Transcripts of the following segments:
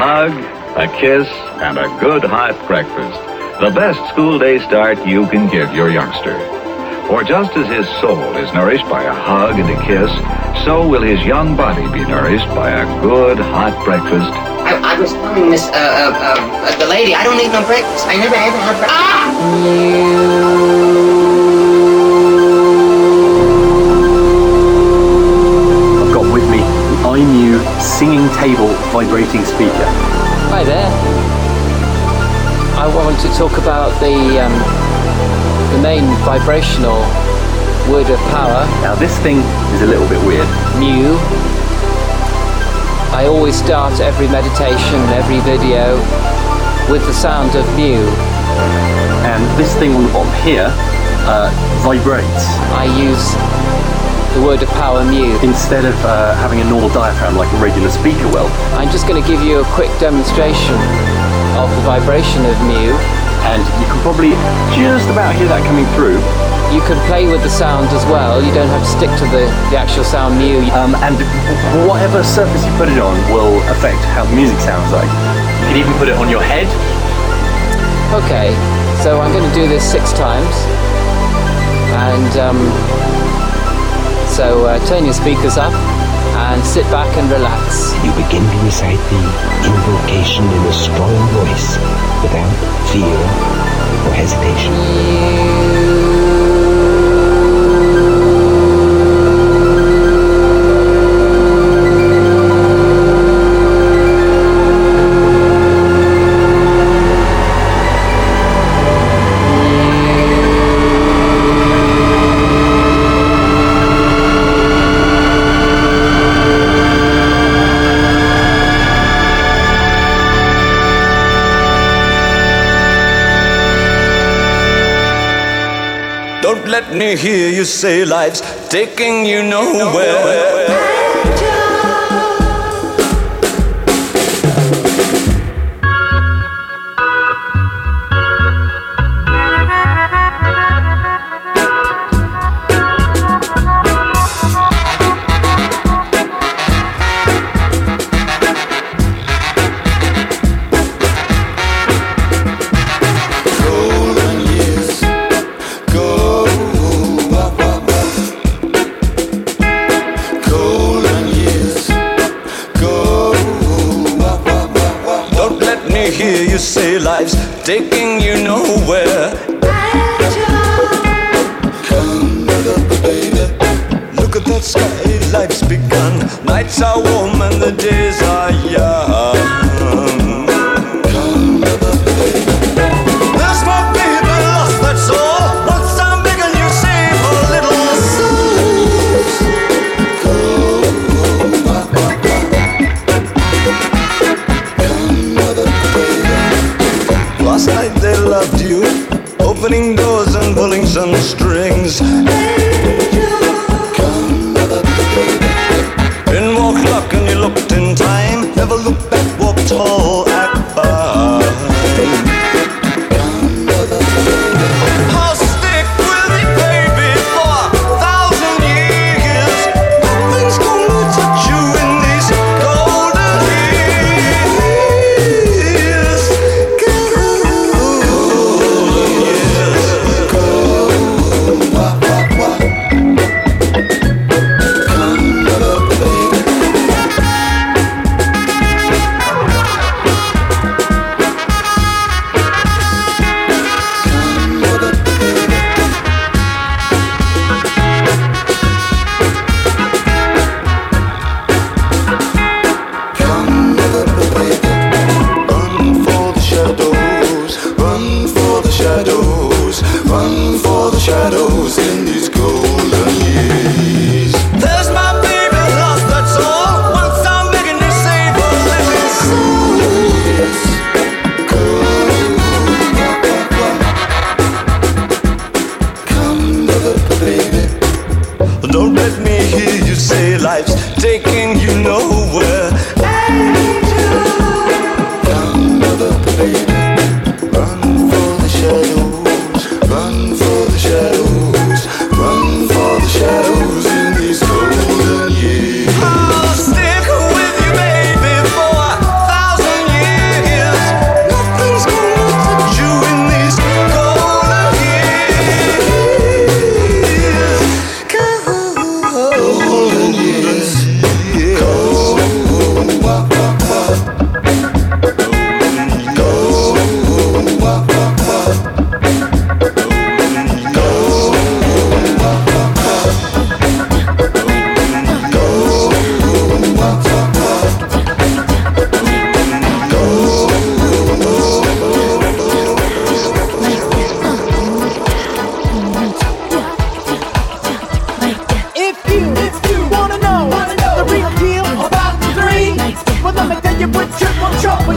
hug, a kiss, and a good hot breakfast. The best school day start you can give your youngster. For just as his soul is nourished by a hug and a kiss, so will his young body be nourished by a good hot breakfast. I, I was telling Miss, uh, uh, uh, the lady, I don't need no breakfast. I never ever have breakfast. Ah! I've singing table vibrating speaker. Hi there. I want to talk about the um, the main vibrational word of power, Now this thing is a little bit weird. mu. I always start every meditation, every video with the sound of mu. And this thing on the bottom here uh, vibrates I use the word of power mu. instead of uh, having a normal diaphragm like a regular speaker will. I'm just going to give you a quick demonstration of the vibration of mu. And you can probably just about hear that coming through. You can play with the sound as well. You don't have to stick to the, the actual sound mu. Um, and whatever surface you put it on will affect how the music sounds like. You can even put it on your head. Okay, so I'm going to do this six times. And um, so uh, turn your speakers up and sit back and relax. You begin to recite the invocation in a strong voice without fear or hesitation. Don't me hear you say life's taking you nowhere.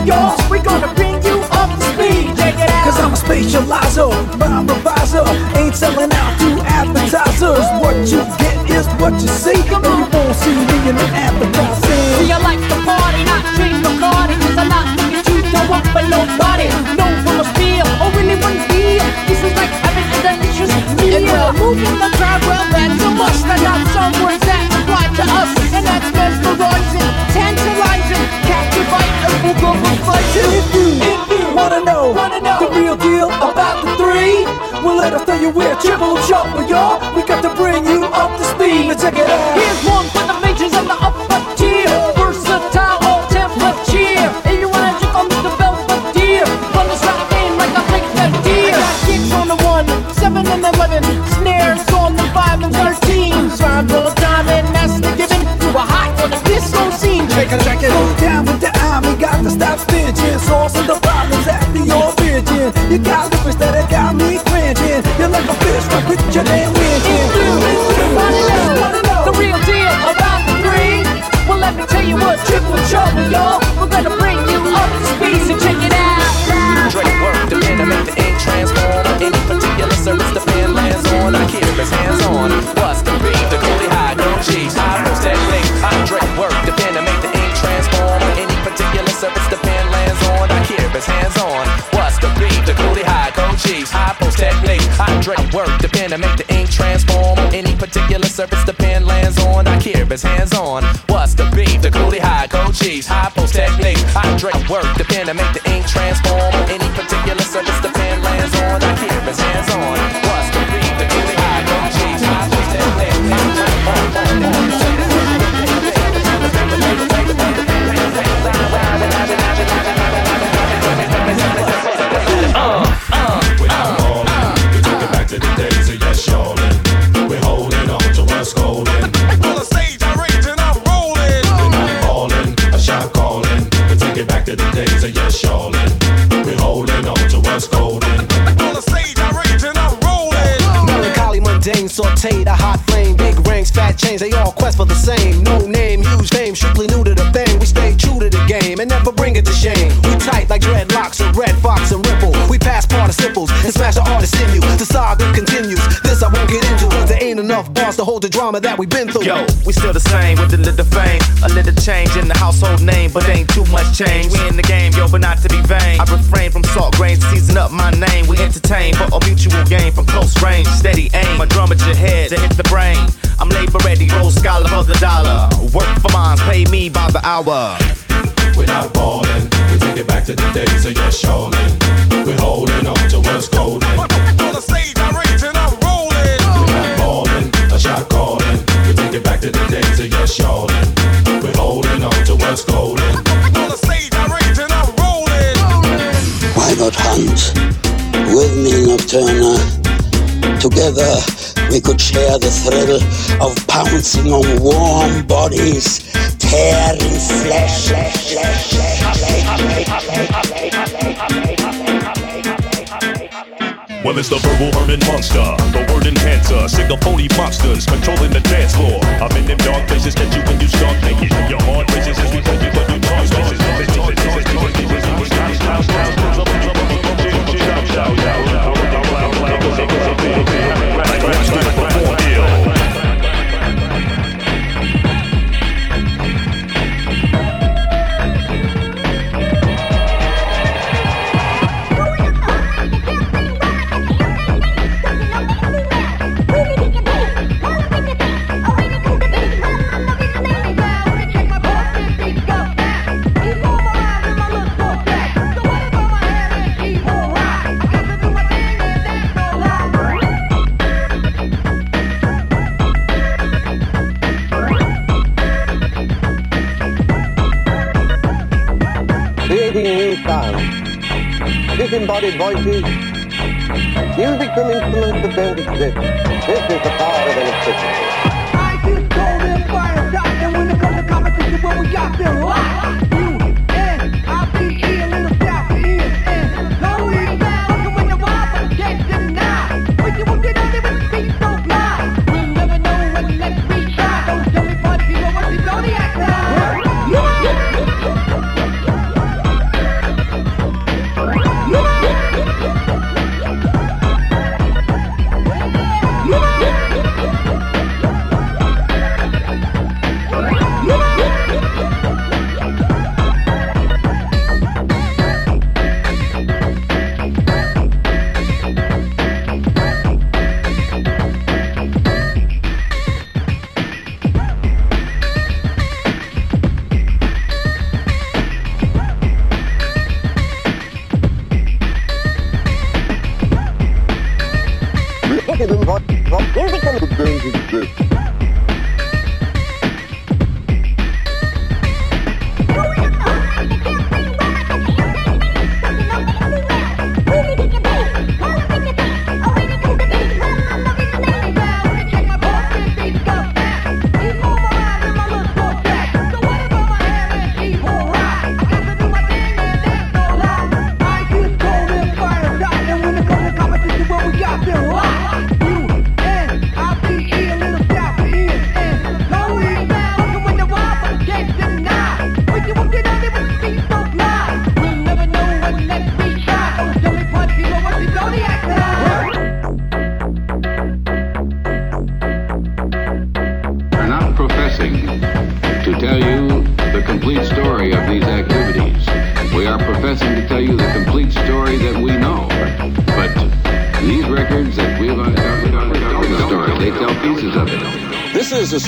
yours, we gonna bring you up to speed. Check it out. Cause I'm a spatializer, rhyme reviser. Ain't selling out to advertisers. What you get is what you see. And you won't see me in the app. we're triple chopper, y'all. We got to bring you up to speed. Let's check it out. Here's one for the majors and the upper tier. Versatile, all temper cheer. If you wanna jump on the Belvedere. run the slot in like a big deer. I got kicks on the one, seven and eleven. Snares on the five and thirteen. Slime all time and that's the given. You a hot on the disco scene. Check it, check it. Go down with the army, got to stop snitching. Source of the problems at the origin. You got the fish that it got me fuck you, then we're here. The real deal about the green. Well, let me tell you what triple trouble, y'all. to make the ink transform on any particular surface the pen lands on. I care if it's hands on. What's the beef? The Cooley High, cold cheese, high post technique. I drink work the pen to make the ink transform on any particular surface. can smash the artist in you. The saga continues. This I won't get into, cause there ain't enough bars to hold the drama that we've been through. Yo, we still the same with a little fame. A little change in the household name, but ain't too much change. We in the game, yo, but not to be vain. I refrain from salt grains, season up my name. We entertain for a mutual gain from close range. Steady aim, My drum at your head to hit the brain. I'm labor ready, roll scholar for the dollar. Work for mine, pay me by the hour. Without falling, we take it back to the days of your. We're holding on to what's golden. On the stage, I'm I'm rolling. We're not a shot calling. We it back to the days of. We're holding on to what's golden. On the stage, I'm I'm rolling. Why not Hunt? With me, Nocturna. Together, we could share the thrill of pouncing on warm bodies, tearing flesh. flesh, flesh, flesh, flesh, flesh, flesh, flesh, flesh, flesh. Well, it's the verbal vermin monster, the word enhancer, sick of phony monsters controlling the dance floor. I'm in them dark places that you when you start naked. Your heart disembodied voices, music from instruments that don't exist. This is the power of electricity. Music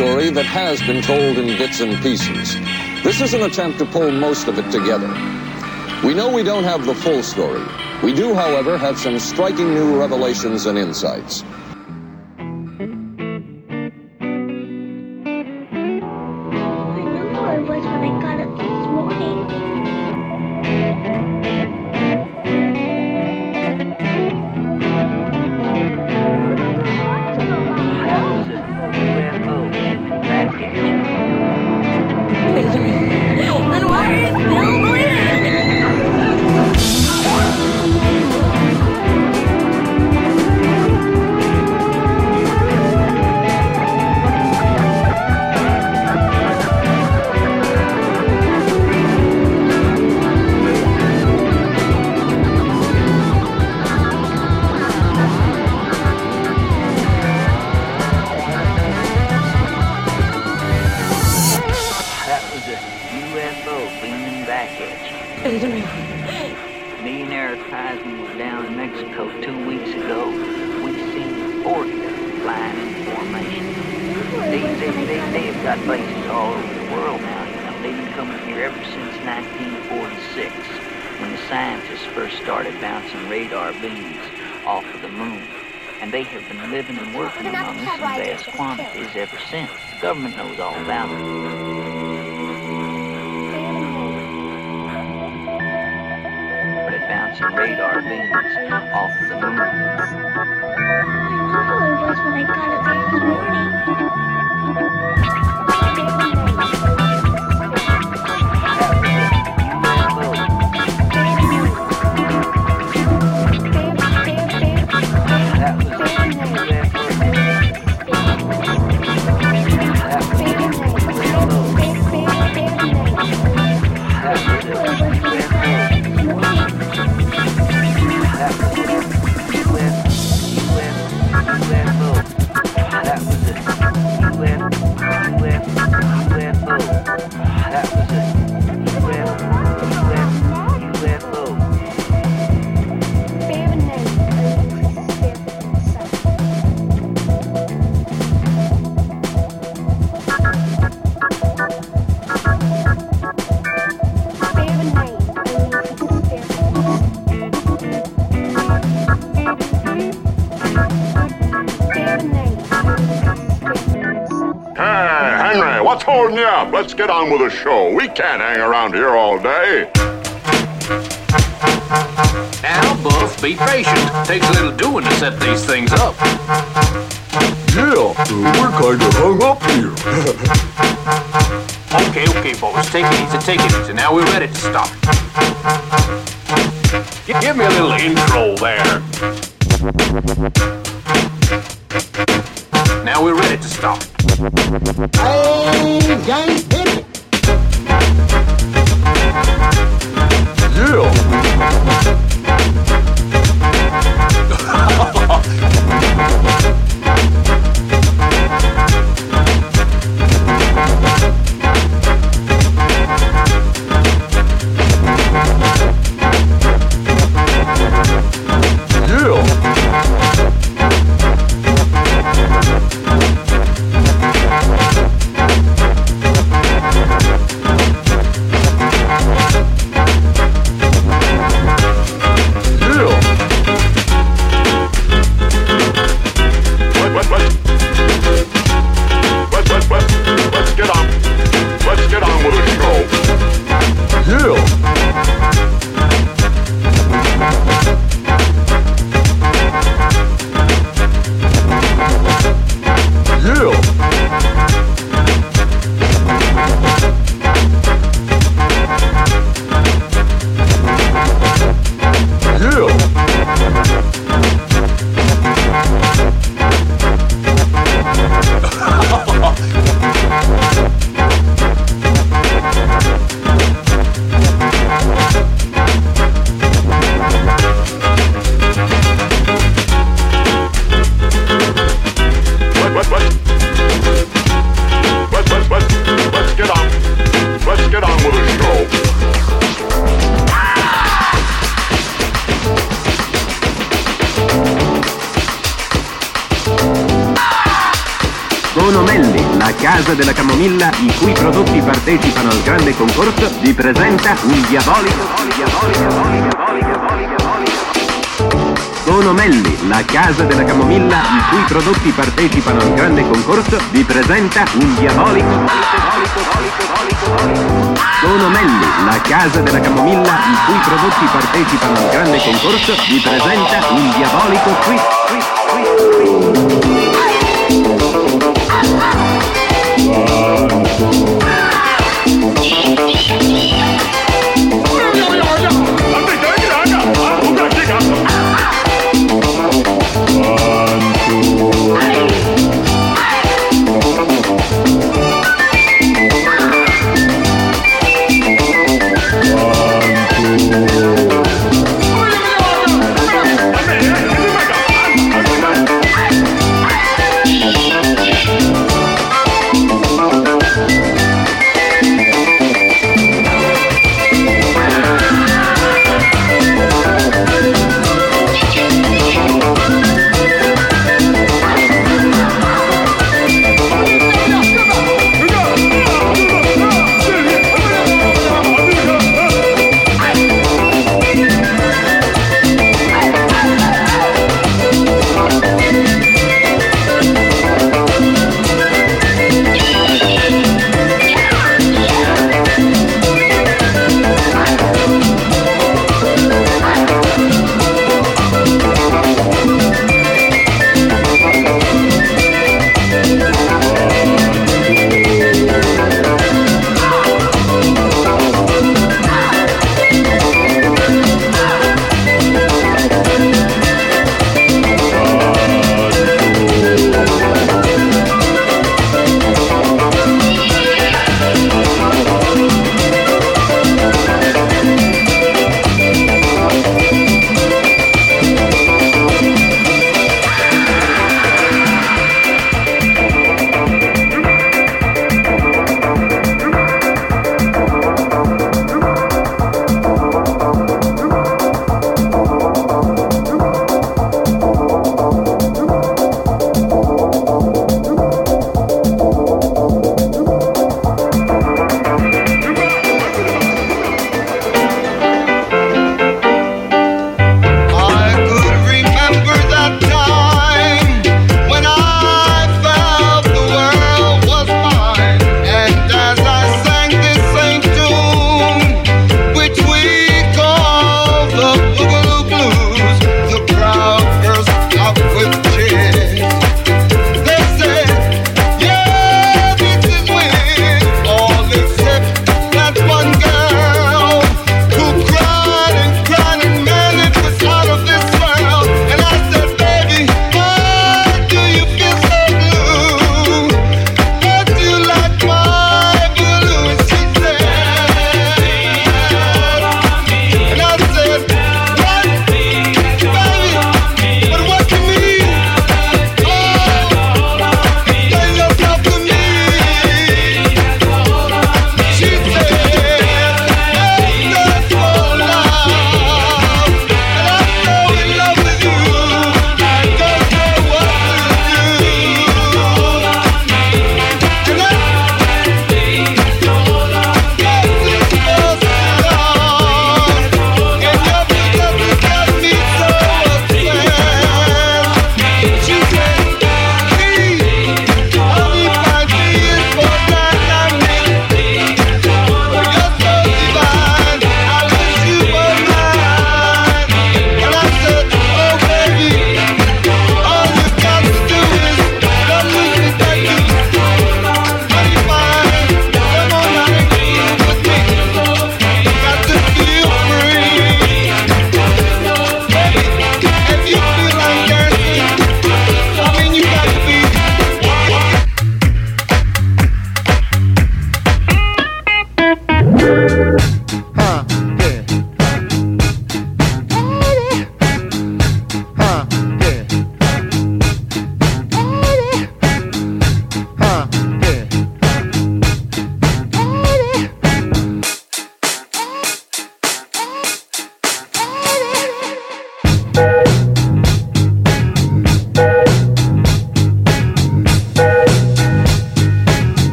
story that has been told in bits and pieces. This is an attempt to pull most of it together. We know we don't have the full story. We do, however, have some striking new revelations and insights. government knows all about it. bouncing radar beams off the moon. Hey, what's holding you up? Let's get on with the show. We can't hang around here all day. Now, Buff, be patient. Takes a little doing to set these things up. Yeah, we're kind of hung up here. okay, okay, boys. Take it easy, take it easy. Now we're ready to stop. Give me a little intro there. Now we're ready to start. Hey, hit it. What, 2000 i cui prodotti partecipano al grande concorso, vi presenta un diabolico, diabolico, diabolico, diabolico, diabolico. Sonomelli, la casa della camomilla, i cui prodotti partecipano al grande concorso, vi presenta un diabolico, diabolico, diabolico, diabolico. Sonomelli, la casa della camomilla, i cui prodotti partecipano al grande concorso, vi presenta un diabolico qui, qui, qui, qui.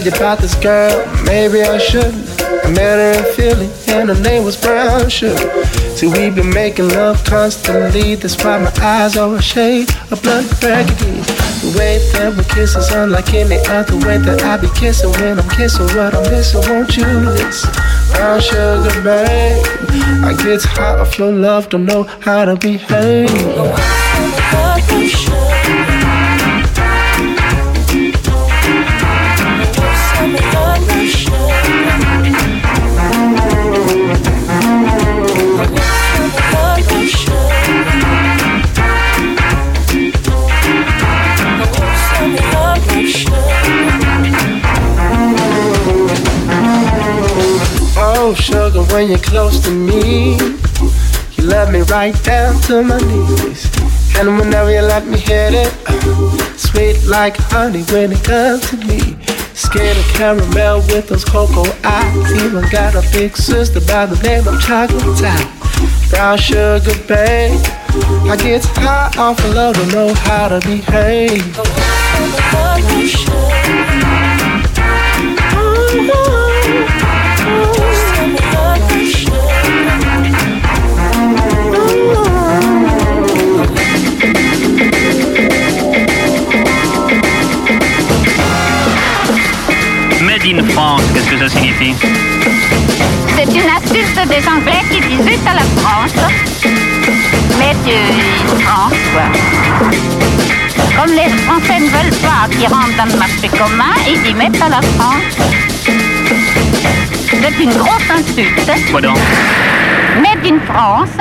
Tell you about this girl. Maybe I shouldn't. I met her in Philly, and her name was Brown Sugar. See, we've been making love constantly. That's why my eyes are a shade of blood burgundy. The way that we kiss is unlike any other way that I be kissing when I'm kissing what I'm missing. Won't you listen? Brown sugar, babe. I get hot off your love, don't know how to behave. When you're close to me, you love me right down to my knees. And whenever you let me hit it, sweet like honey when it comes to me. Skin of caramel with those cocoa eyes. Even got a big sister by the name of Chocolate Top. Brown sugar, babe. I get high off of love, don't know how to behave. Made que ça signifie C'est une insulte des Anglais qui disaient à la France. Mais de France, quoi. Comme les Français ne veulent pas qu'ils rentrent dans le marché commun, ils y mettent à la France. C'est une grosse insulte. Quoi donc? France.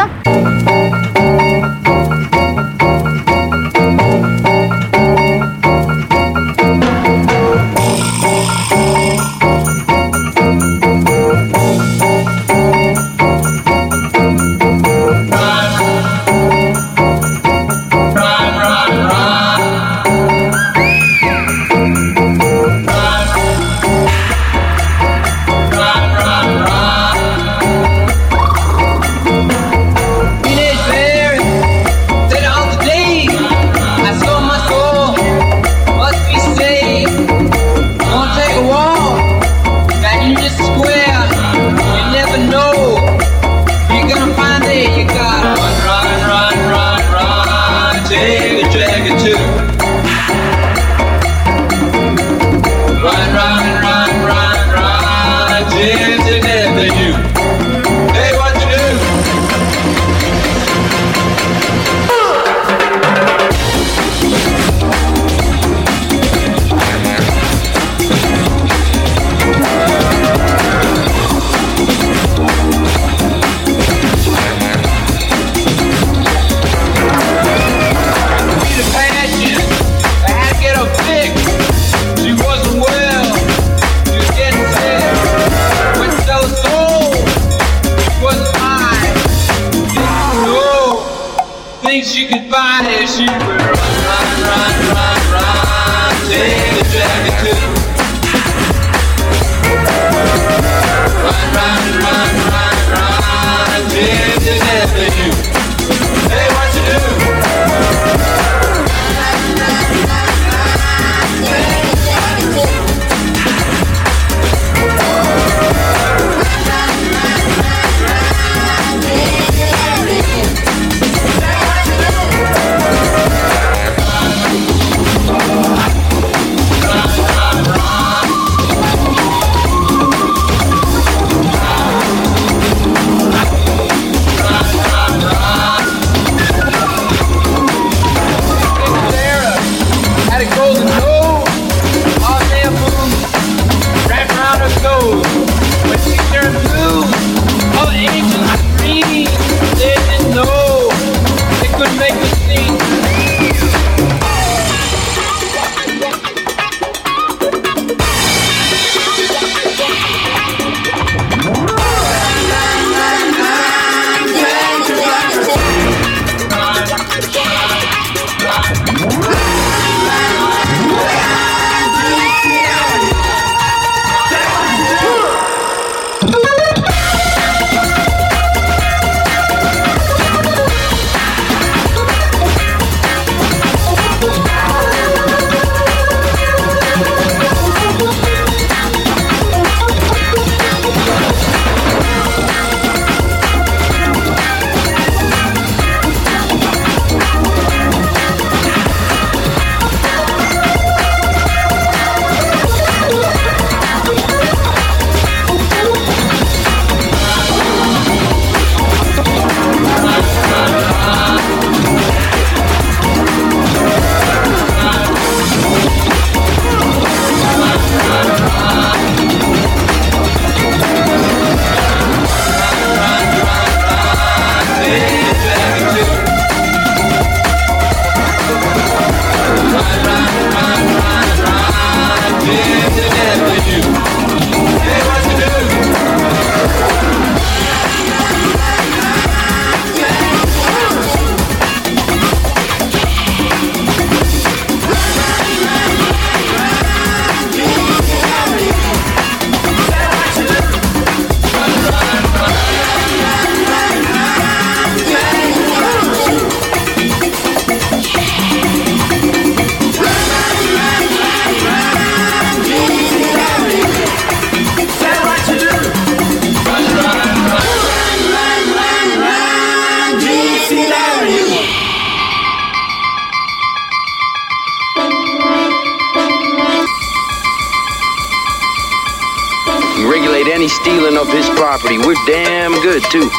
too.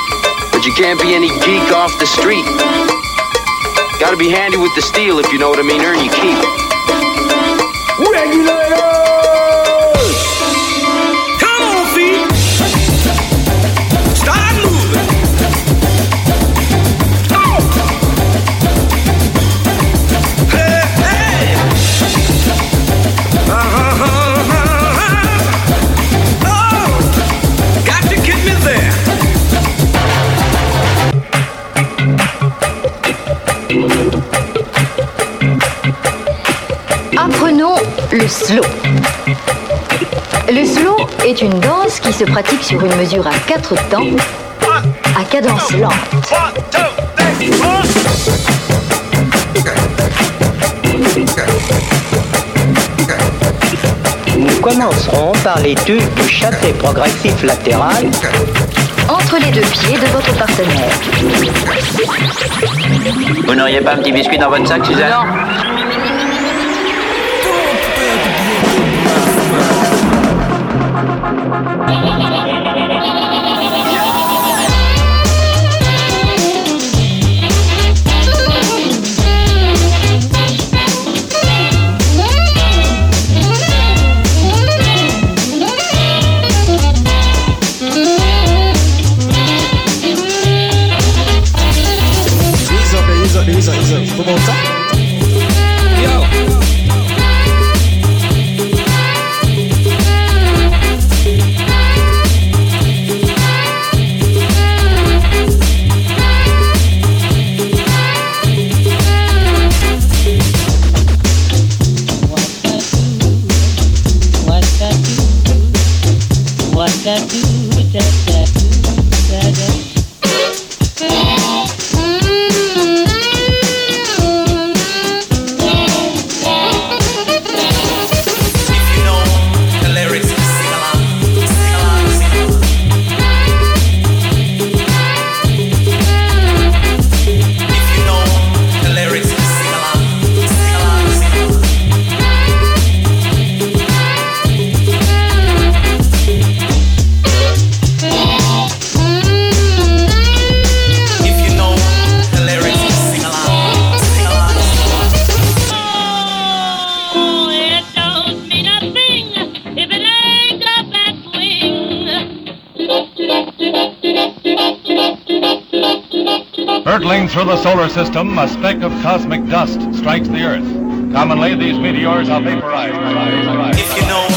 But you can't be any geek off the street. Gotta be handy with the steel if you know what I mean, earn your keep. Le slow est une danse qui se pratique sur une mesure à quatre temps, à cadence lente. Nous commencerons par l'étude du châtelet progressif latéral entre les deux pieds de votre partenaire. Vous n'auriez pas un petit biscuit dans votre sac, Suzanne? through the solar system, a speck of cosmic dust strikes the Earth. Commonly, these meteors are vaporized. If you know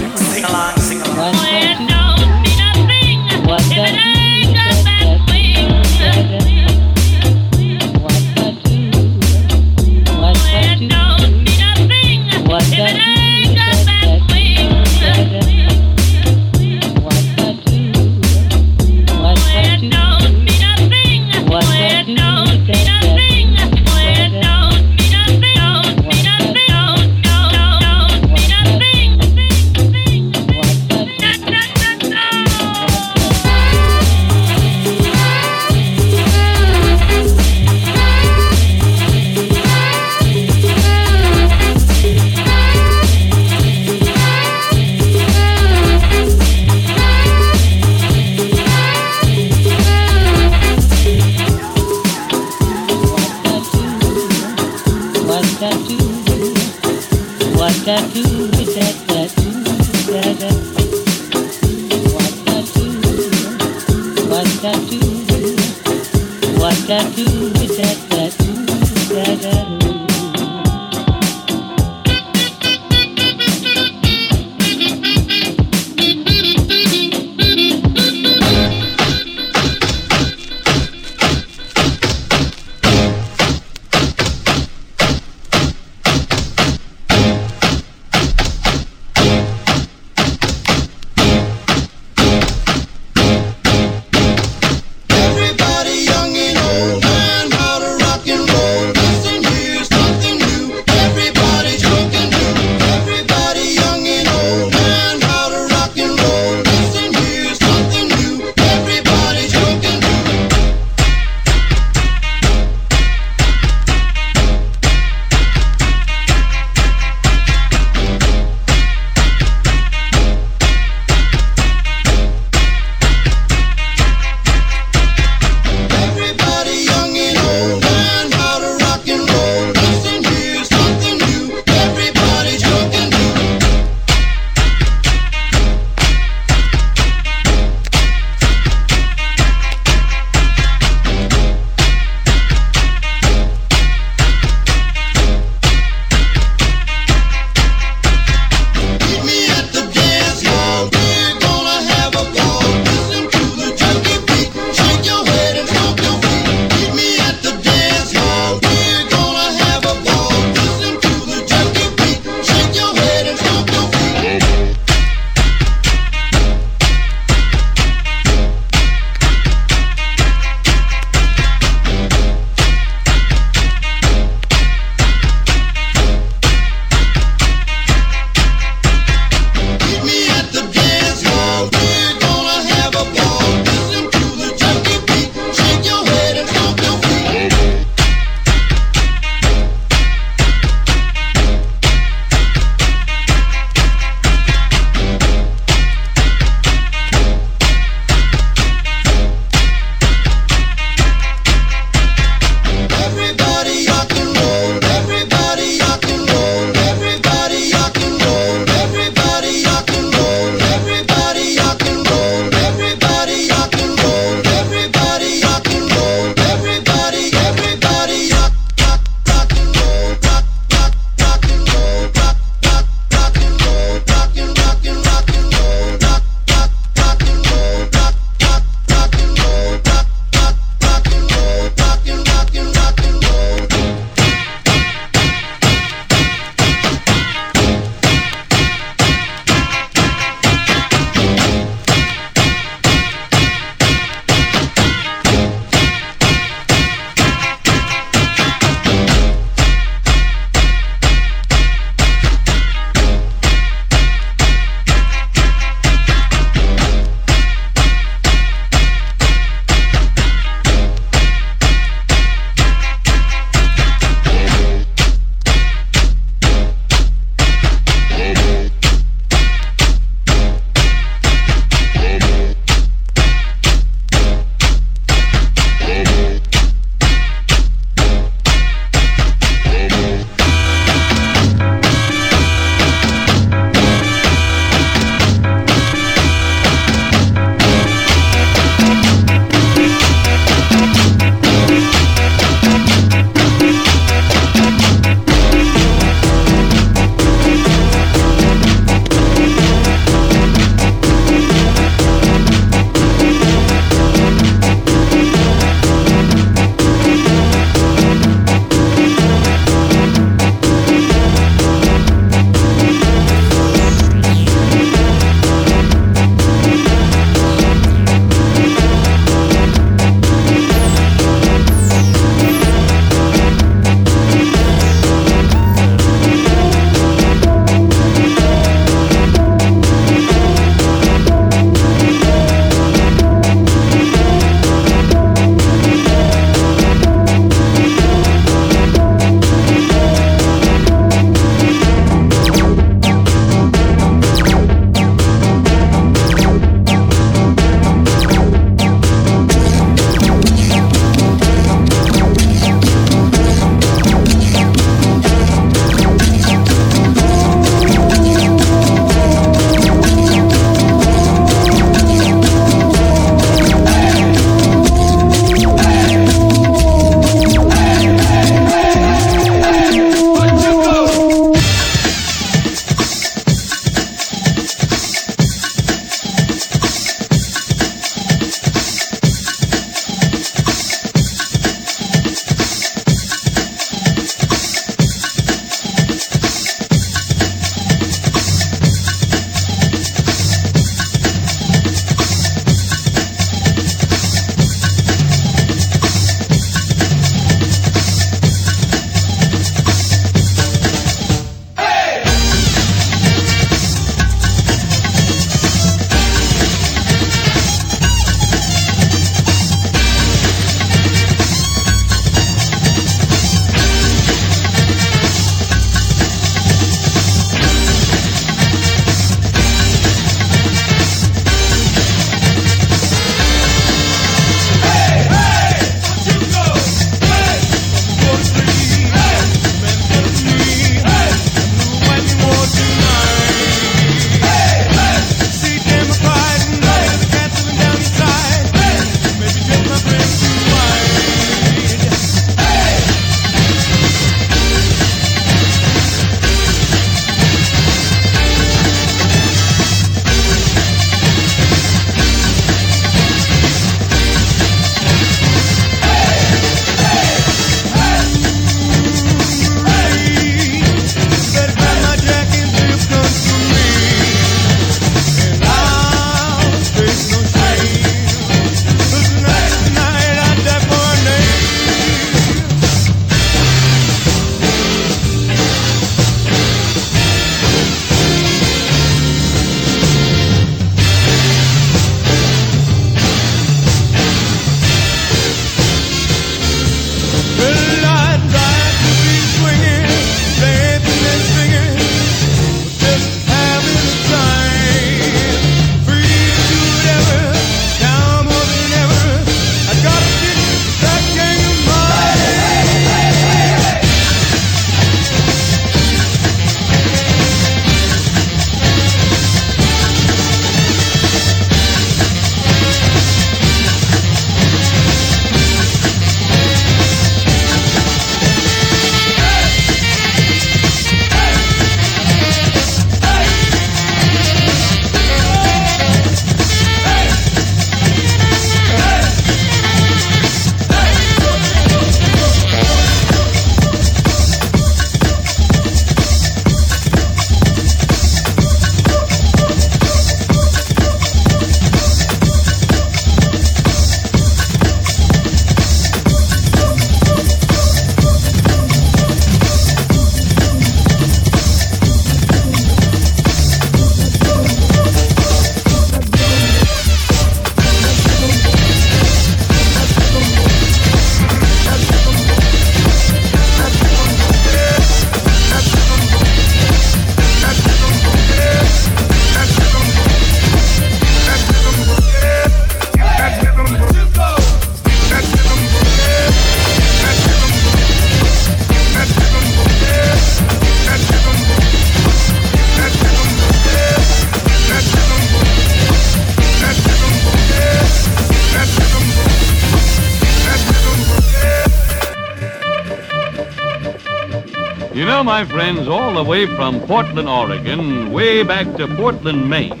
know, my friends, all the way from Portland, Oregon, way back to Portland, Maine,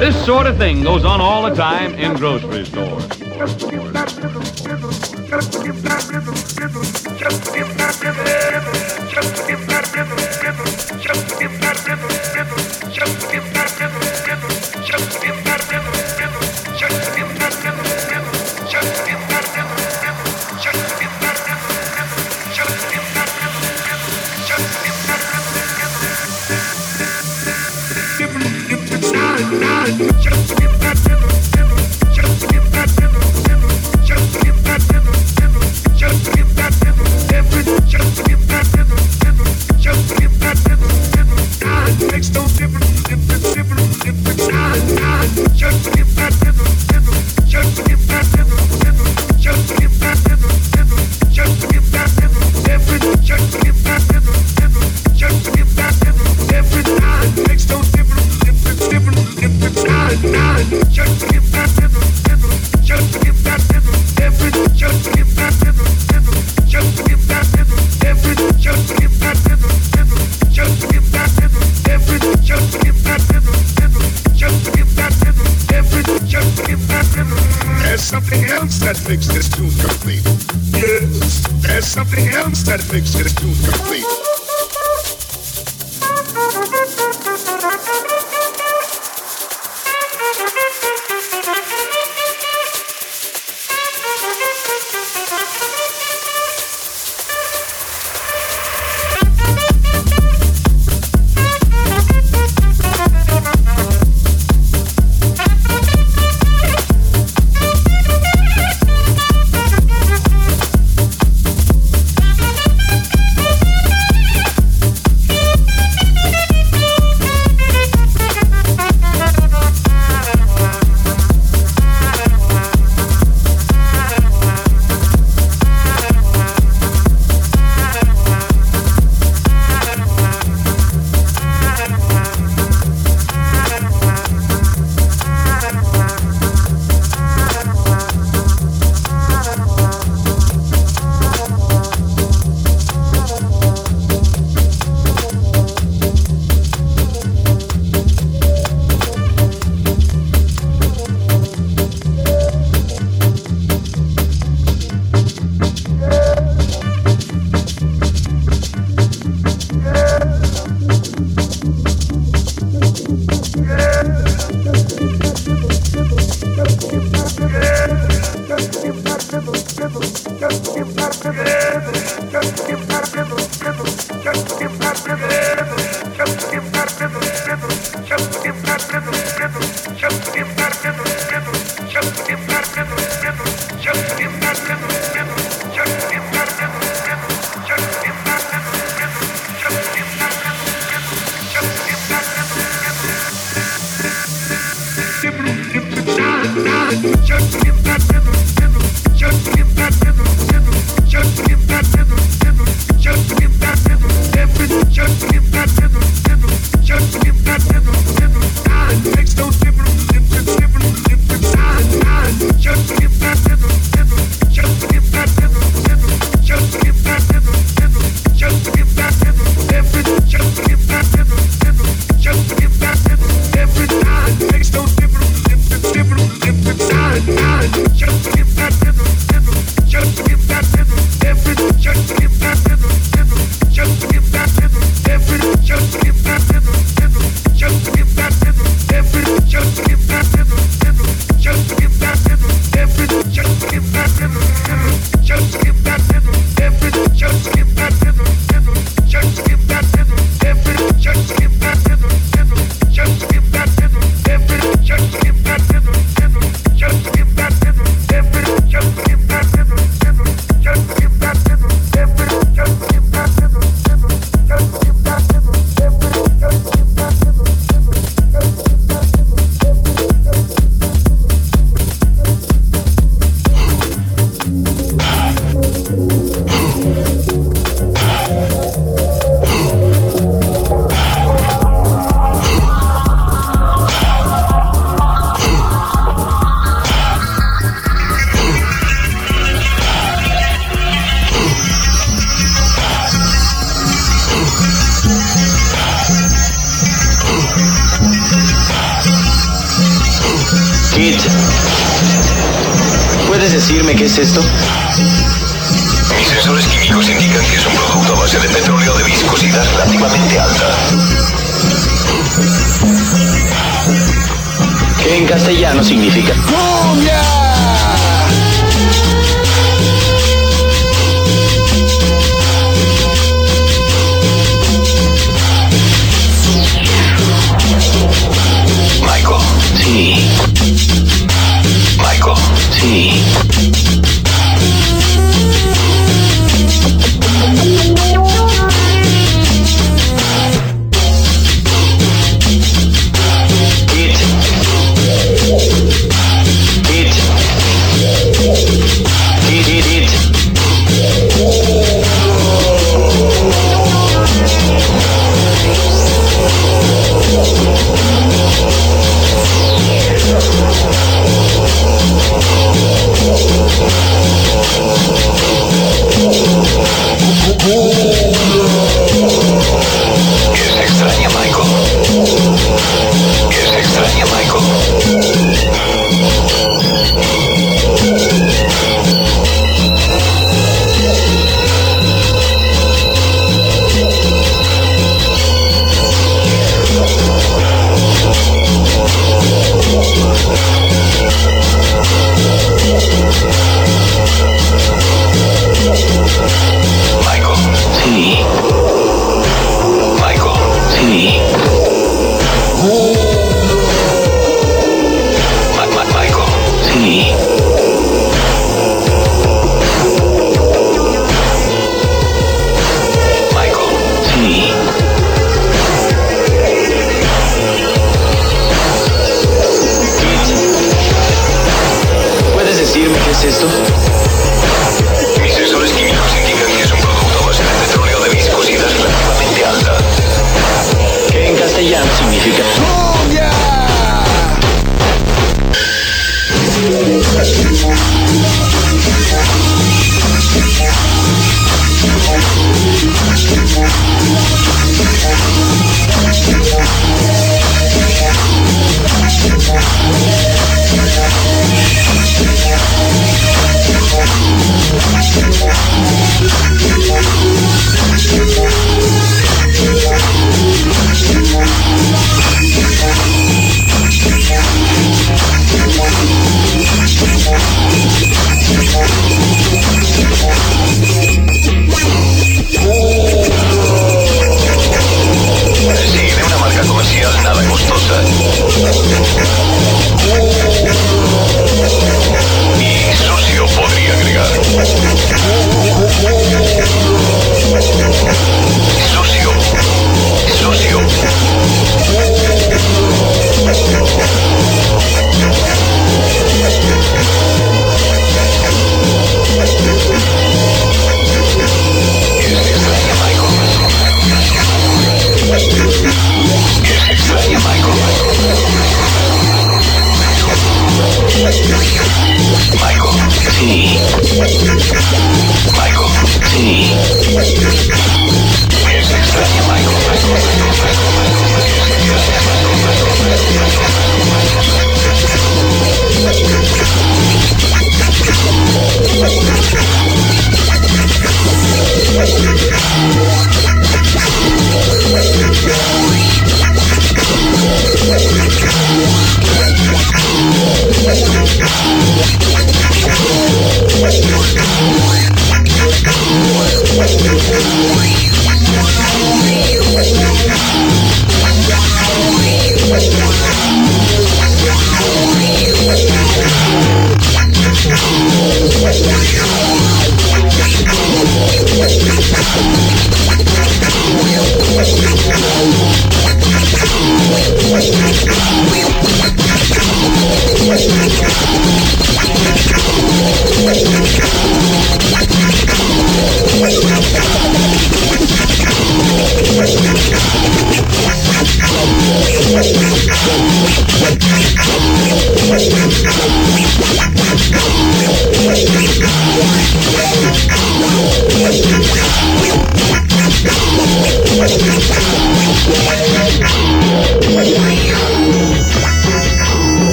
this sort of thing goes on all the time in grocery stores. There's es esto? Mis sensores químicos indican que es un producto a base de petróleo de viscosidad relativamente alta. Que en castellano significa ¡Cumbia! Michael. Sí. Michael. Sí. Fresh.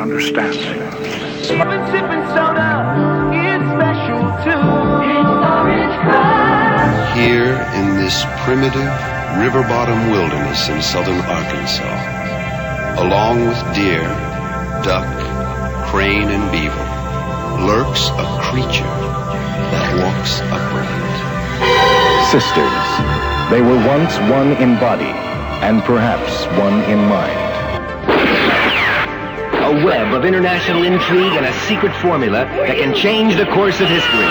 And understanding. Sipping, sipping soda, it's special too. It's orange crush. Here in this primitive river bottom wilderness in southern Arkansas, along with deer, duck, crane, and beaver, lurks a creature that walks upright. Sisters. They were once one in body, and perhaps one in mind. A web of international intrigue and a secret formula that can change the course of history.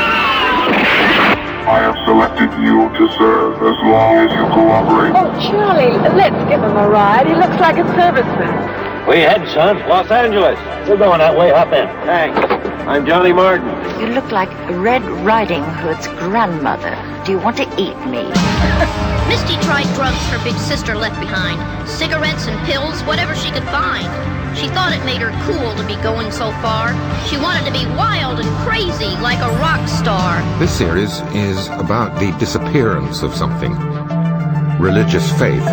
I have selected you to serve as long as you cooperate. Oh, Charlie, let's give him a ride. He looks like a serviceman. We head, son. Los Angeles. We're going that way. Hop in. Thanks. I'm Johnny Martin. You look like Red Riding Hood's grandmother. Do you want to eat me? Misty tried drugs her big sister left behind cigarettes and pills, whatever she could find. She thought it made her cool to be going so far. She wanted to be wild and crazy like a rock star. This series is about the disappearance of something religious faith.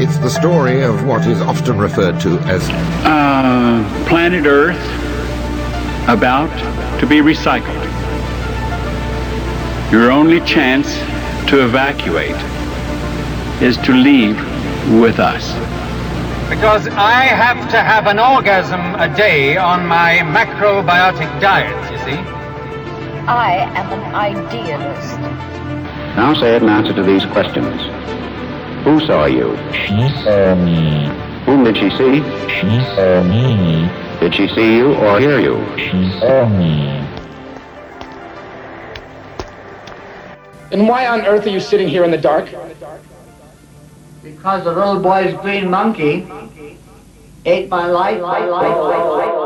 It's the story of what is often referred to as uh, planet Earth about to be recycled. Your only chance to evacuate is to leave with us. Because I have to have an orgasm a day on my macrobiotic diet, you see. I am an idealist. Now say it in answer to these questions. Who saw you? She saw me. Whom did she see? She saw me. Did she see you or hear you? She saw me. And why on earth are you sitting here in the dark? Because the little boy's green monkey ate my life. My life.